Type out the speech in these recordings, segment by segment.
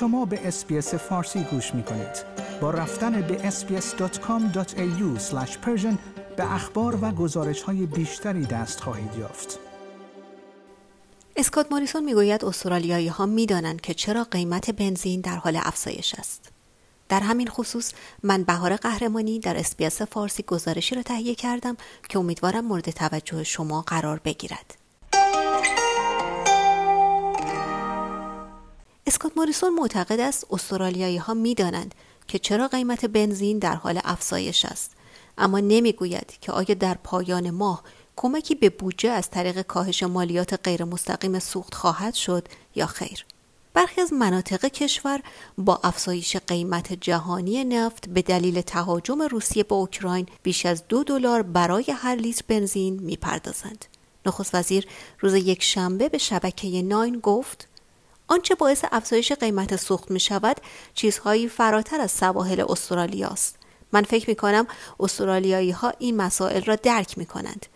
شما به SBS فارسی گوش می کنید. با رفتن به sbs.com.au به اخبار و گزارش های بیشتری دست خواهید یافت. اسکات ماریسون می‌گوید استرالیایی ها می دانند که چرا قیمت بنزین در حال افزایش است. در همین خصوص من بهار قهرمانی در SBS فارسی گزارشی را تهیه کردم که امیدوارم مورد توجه شما قرار بگیرد. اسکات موریسون معتقد است استرالیایی ها می دانند که چرا قیمت بنزین در حال افزایش است. اما نمی‌گوید که آیا در پایان ماه کمکی به بودجه از طریق کاهش مالیات غیر مستقیم سوخت خواهد شد یا خیر؟ برخی از مناطق کشور با افزایش قیمت جهانی نفت به دلیل تهاجم روسیه به اوکراین بیش از دو دلار برای هر لیتر بنزین می‌پردازند. نخست وزیر روز یک شنبه به شبکه ناین گفت آنچه باعث افزایش قیمت سوخت می شود چیزهایی فراتر از سواحل استرالیا است. من فکر می کنم استرالیایی ها این مسائل را درک می کنند.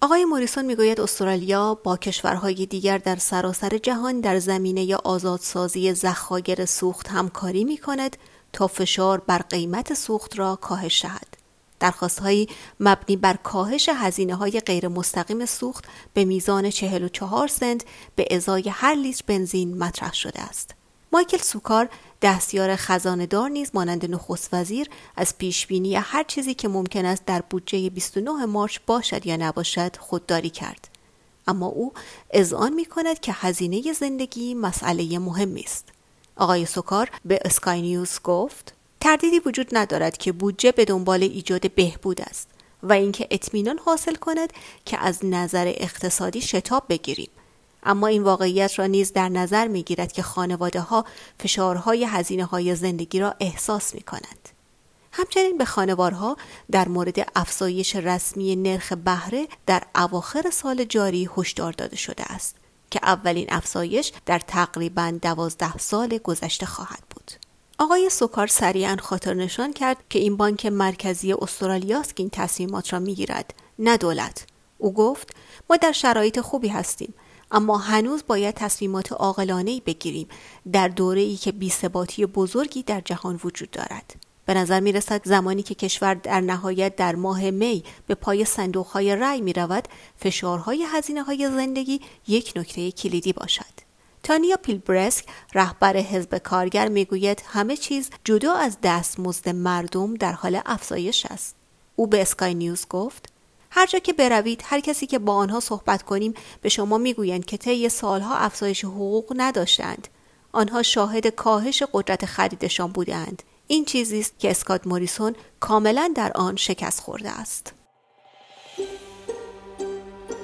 آقای موریسون می‌گوید استرالیا با کشورهای دیگر در سراسر جهان در زمینه آزادسازی ذخایر سوخت همکاری می کند تا فشار بر قیمت سوخت را کاهش دهد. درخواستهایی مبنی بر کاهش هزینه های غیر مستقیم سوخت به میزان 44 سنت به ازای هر لیتر بنزین مطرح شده است. مایکل سوکار دستیار خزاندار نیز مانند نخست وزیر از پیشبینی هر چیزی که ممکن است در بودجه 29 مارچ باشد یا نباشد خودداری کرد. اما او اذعان می کند که هزینه زندگی مسئله مهمی است. آقای سوکار به اسکای نیوز گفت تردیدی وجود ندارد که بودجه به دنبال ایجاد بهبود است و اینکه اطمینان حاصل کند که از نظر اقتصادی شتاب بگیریم اما این واقعیت را نیز در نظر می گیرد که خانواده ها فشارهای هزینه های زندگی را احساس می کنند. همچنین به خانوارها در مورد افزایش رسمی نرخ بهره در اواخر سال جاری هشدار داده شده است که اولین افزایش در تقریبا دوازده سال گذشته خواهد بود. آقای سوکار سریعا خاطر نشان کرد که این بانک مرکزی استرالیاست که این تصمیمات را می‌گیرد نه دولت. او گفت ما در شرایط خوبی هستیم اما هنوز باید تصمیمات عاقلانه بگیریم در دوره ای که بیثباتی بزرگی در جهان وجود دارد. به نظر می رسد زمانی که کشور در نهایت در ماه می به پای صندوق های رأی می رود فشارهای هزینه های زندگی یک نکته کلیدی باشد. تانیا پیلبرسک رهبر حزب کارگر می‌گوید همه چیز جدا از دستمزد مردم در حال افزایش است. او به اسکای نیوز گفت هر جا که بروید هر کسی که با آنها صحبت کنیم به شما می‌گویند که طی سالها افزایش حقوق نداشتند. آنها شاهد کاهش قدرت خریدشان بودند این چیزی است که اسکات موریسون کاملا در آن شکست خورده است.